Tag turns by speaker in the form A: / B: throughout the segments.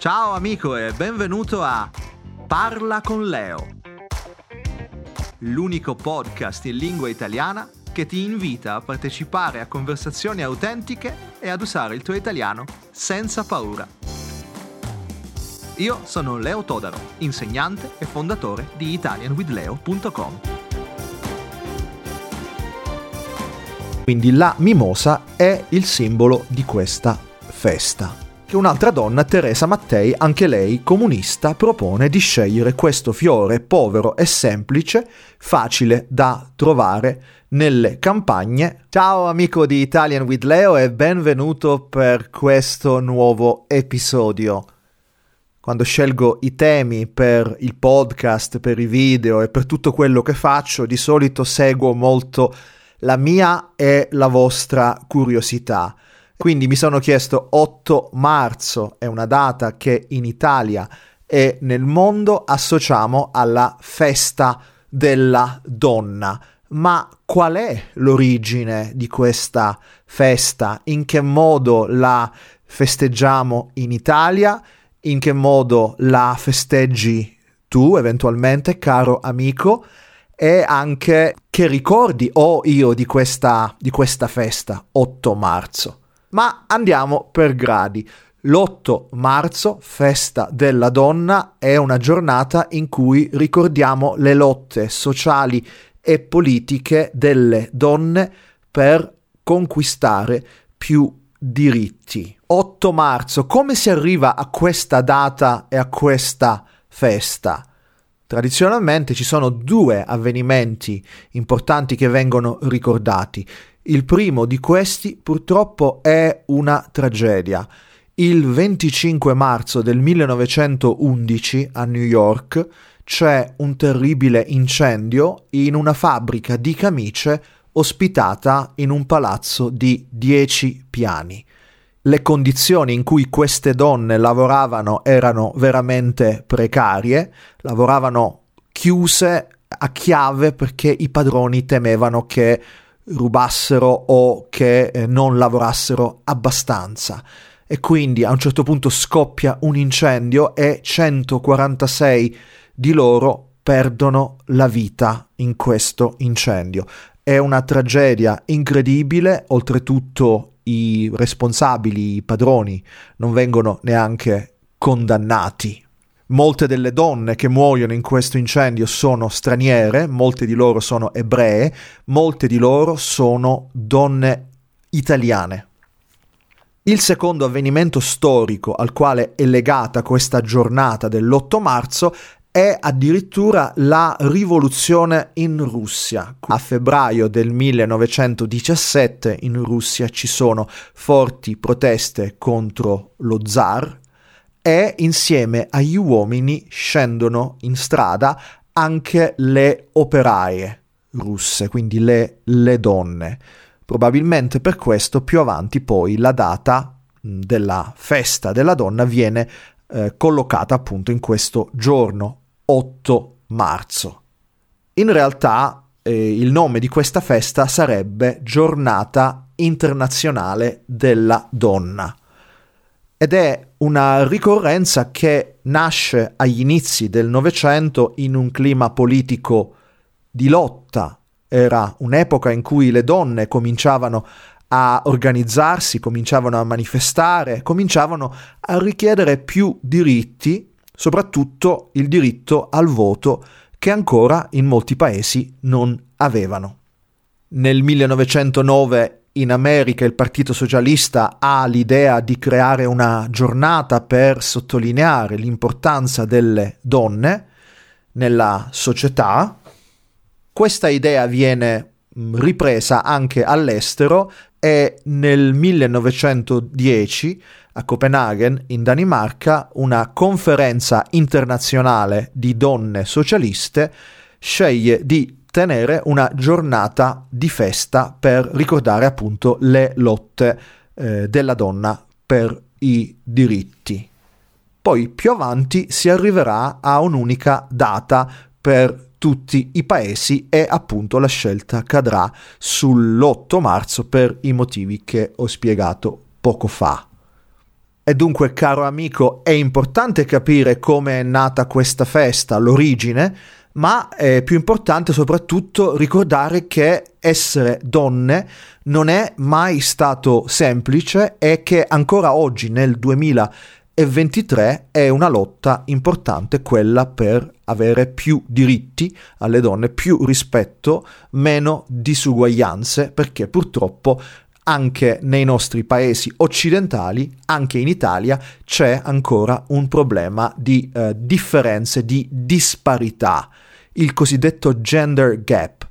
A: Ciao amico e benvenuto a Parla con Leo, l'unico podcast in lingua italiana che ti invita a partecipare a conversazioni autentiche e ad usare il tuo italiano senza paura. Io sono Leo Todaro, insegnante e fondatore di italianwithleo.com.
B: Quindi la mimosa è il simbolo di questa festa. Che un'altra donna, Teresa Mattei, anche lei comunista, propone di scegliere questo fiore povero e semplice, facile da trovare nelle campagne. Ciao amico di Italian with Leo e benvenuto per questo nuovo episodio. Quando scelgo i temi per il podcast, per i video e per tutto quello che faccio, di solito seguo molto la mia e la vostra curiosità. Quindi mi sono chiesto 8 marzo è una data che in Italia e nel mondo associamo alla festa della donna. Ma qual è l'origine di questa festa? In che modo la festeggiamo in Italia? In che modo la festeggi tu eventualmente, caro amico? e anche che ricordi ho io di questa, di questa festa, 8 marzo. Ma andiamo per gradi. L'8 marzo, festa della donna, è una giornata in cui ricordiamo le lotte sociali e politiche delle donne per conquistare più diritti. 8 marzo, come si arriva a questa data e a questa festa? Tradizionalmente ci sono due avvenimenti importanti che vengono ricordati. Il primo di questi purtroppo è una tragedia. Il 25 marzo del 1911 a New York c'è un terribile incendio in una fabbrica di camicie ospitata in un palazzo di 10 piani le condizioni in cui queste donne lavoravano erano veramente precarie, lavoravano chiuse a chiave perché i padroni temevano che rubassero o che eh, non lavorassero abbastanza e quindi a un certo punto scoppia un incendio e 146 di loro perdono la vita in questo incendio. È una tragedia incredibile, oltretutto i responsabili, i padroni, non vengono neanche condannati. Molte delle donne che muoiono in questo incendio sono straniere, molte di loro sono ebree, molte di loro sono donne italiane. Il secondo avvenimento storico al quale è legata questa giornata dell'8 marzo è addirittura la rivoluzione in Russia. A febbraio del 1917 in Russia ci sono forti proteste contro lo zar e insieme agli uomini scendono in strada anche le operaie russe, quindi le, le donne. Probabilmente per questo più avanti poi la data della festa della donna viene eh, collocata appunto in questo giorno 8 marzo. In realtà eh, il nome di questa festa sarebbe Giornata internazionale della donna ed è una ricorrenza che nasce agli inizi del Novecento in un clima politico di lotta. Era un'epoca in cui le donne cominciavano a organizzarsi, cominciavano a manifestare, cominciavano a richiedere più diritti soprattutto il diritto al voto che ancora in molti paesi non avevano. Nel 1909 in America il Partito Socialista ha l'idea di creare una giornata per sottolineare l'importanza delle donne nella società. Questa idea viene mm, ripresa anche all'estero e nel 1910 a Copenaghen, in Danimarca, una conferenza internazionale di donne socialiste sceglie di tenere una giornata di festa per ricordare appunto le lotte eh, della donna per i diritti. Poi più avanti si arriverà a un'unica data per tutti i paesi e appunto la scelta cadrà sull'8 marzo per i motivi che ho spiegato poco fa. E dunque, caro amico, è importante capire come è nata questa festa, l'origine, ma è più importante soprattutto ricordare che essere donne non è mai stato semplice e che ancora oggi nel 2023 è una lotta importante quella per avere più diritti alle donne, più rispetto, meno disuguaglianze, perché purtroppo anche nei nostri paesi occidentali, anche in Italia, c'è ancora un problema di eh, differenze, di disparità, il cosiddetto gender gap.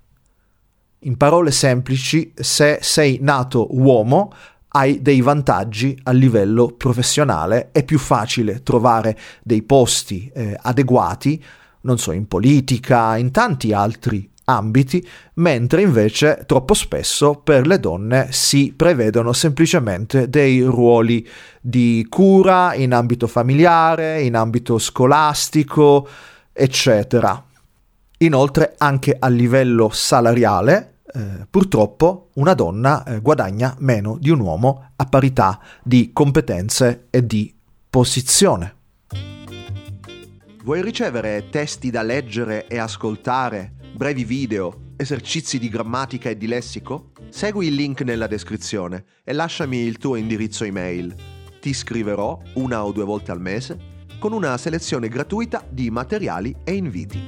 B: In parole semplici, se sei nato uomo, hai dei vantaggi a livello professionale, è più facile trovare dei posti eh, adeguati, non so, in politica, in tanti altri ambiti, mentre invece troppo spesso per le donne si prevedono semplicemente dei ruoli di cura in ambito familiare, in ambito scolastico, eccetera. Inoltre anche a livello salariale, eh, purtroppo una donna eh, guadagna meno di un uomo a parità di competenze e di posizione. Vuoi ricevere testi da leggere e ascoltare? Brevi video, esercizi di grammatica e di lessico? Segui il link nella descrizione e lasciami il tuo indirizzo email. Ti scriverò una o due volte al mese con una selezione gratuita di materiali e inviti.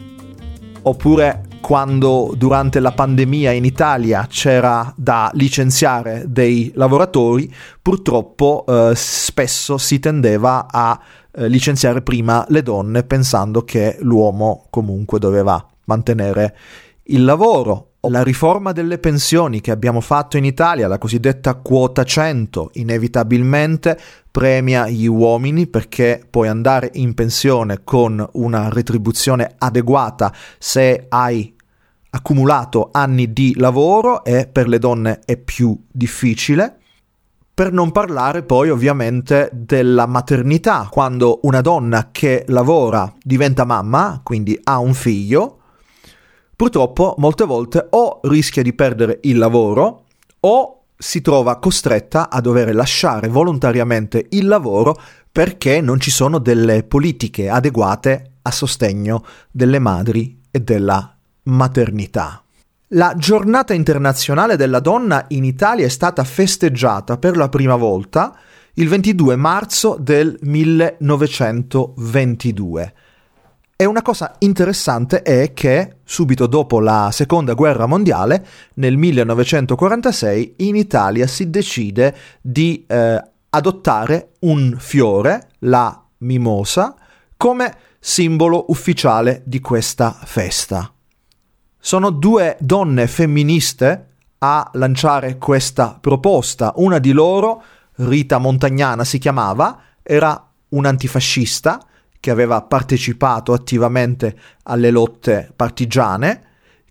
B: Oppure quando durante la pandemia in Italia c'era da licenziare dei lavoratori, purtroppo eh, spesso si tendeva a eh, licenziare prima le donne pensando che l'uomo comunque doveva mantenere il lavoro. La riforma delle pensioni che abbiamo fatto in Italia, la cosiddetta quota 100, inevitabilmente premia gli uomini perché puoi andare in pensione con una retribuzione adeguata se hai accumulato anni di lavoro e per le donne è più difficile. Per non parlare poi ovviamente della maternità, quando una donna che lavora diventa mamma, quindi ha un figlio, purtroppo molte volte o rischia di perdere il lavoro o si trova costretta a dover lasciare volontariamente il lavoro perché non ci sono delle politiche adeguate a sostegno delle madri e della maternità. La giornata internazionale della donna in Italia è stata festeggiata per la prima volta il 22 marzo del 1922 e una cosa interessante è che subito dopo la seconda guerra mondiale, nel 1946, in Italia si decide di eh, adottare un fiore, la mimosa, come simbolo ufficiale di questa festa. Sono due donne femministe a lanciare questa proposta. Una di loro, Rita Montagnana si chiamava, era un'antifascista che aveva partecipato attivamente alle lotte partigiane,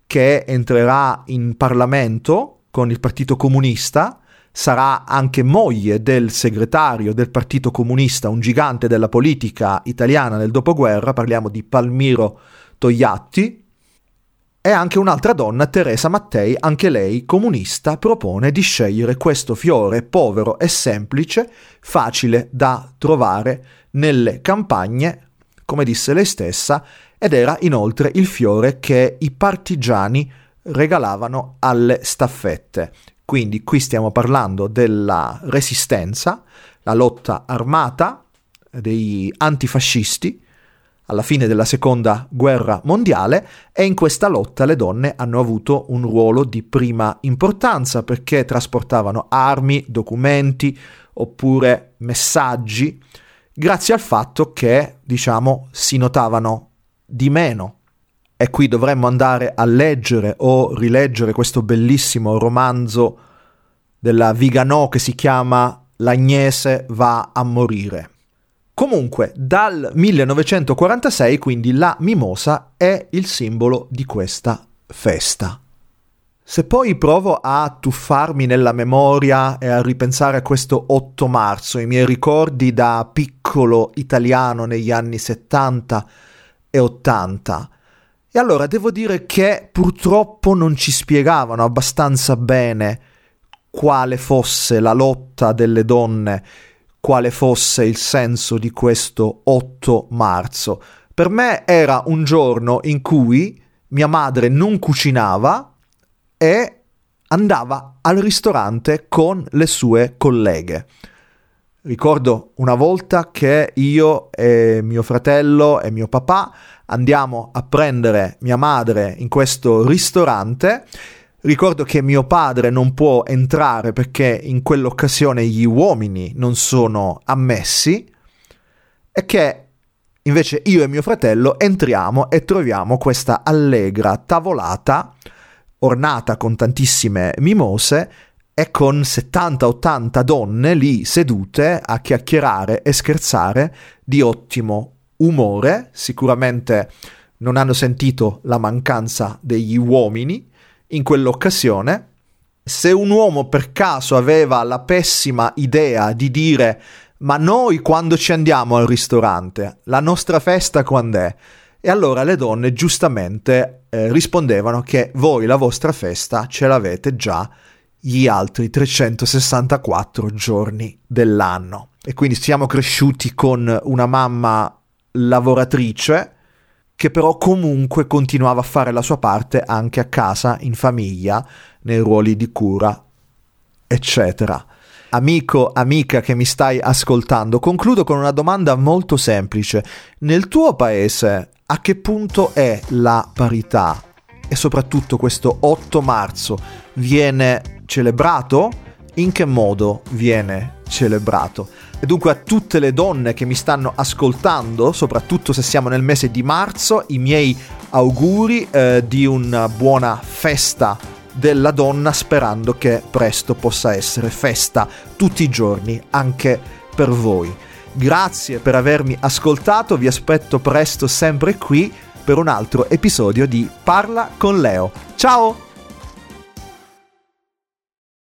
B: che entrerà in Parlamento con il Partito Comunista, sarà anche moglie del segretario del Partito Comunista, un gigante della politica italiana nel dopoguerra, parliamo di Palmiro Togliatti, e anche un'altra donna, Teresa Mattei, anche lei comunista, propone di scegliere questo fiore povero e semplice, facile da trovare nelle campagne, come disse lei stessa, ed era inoltre il fiore che i partigiani regalavano alle staffette. Quindi qui stiamo parlando della resistenza, la lotta armata dei antifascisti alla fine della seconda guerra mondiale e in questa lotta le donne hanno avuto un ruolo di prima importanza perché trasportavano armi, documenti oppure messaggi grazie al fatto che, diciamo, si notavano di meno. E qui dovremmo andare a leggere o rileggere questo bellissimo romanzo della Viganò che si chiama L'Agnese va a morire. Comunque, dal 1946, quindi la mimosa è il simbolo di questa festa. Se poi provo a tuffarmi nella memoria e a ripensare a questo 8 marzo, i miei ricordi da piccolo italiano negli anni 70 e 80, e allora devo dire che purtroppo non ci spiegavano abbastanza bene quale fosse la lotta delle donne quale fosse il senso di questo 8 marzo. Per me era un giorno in cui mia madre non cucinava e andava al ristorante con le sue colleghe. Ricordo una volta che io e mio fratello e mio papà andiamo a prendere mia madre in questo ristorante. Ricordo che mio padre non può entrare perché in quell'occasione gli uomini non sono ammessi e che invece io e mio fratello entriamo e troviamo questa allegra tavolata ornata con tantissime mimose e con 70-80 donne lì sedute a chiacchierare e scherzare di ottimo umore. Sicuramente non hanno sentito la mancanza degli uomini in quell'occasione. Se un uomo per caso aveva la pessima idea di dire ma noi quando ci andiamo al ristorante, la nostra festa quando è? E allora le donne giustamente eh, rispondevano che voi la vostra festa ce l'avete già gli altri 364 giorni dell'anno. E quindi siamo cresciuti con una mamma lavoratrice che però comunque continuava a fare la sua parte anche a casa, in famiglia, nei ruoli di cura, eccetera. Amico, amica che mi stai ascoltando, concludo con una domanda molto semplice. Nel tuo paese a che punto è la parità? E soprattutto questo 8 marzo viene celebrato? In che modo viene celebrato? E dunque a tutte le donne che mi stanno ascoltando, soprattutto se siamo nel mese di marzo, i miei auguri eh, di una buona festa della donna sperando che presto possa essere festa tutti i giorni anche per voi. Grazie per avermi ascoltato, vi aspetto presto sempre qui per un altro episodio di Parla con Leo. Ciao!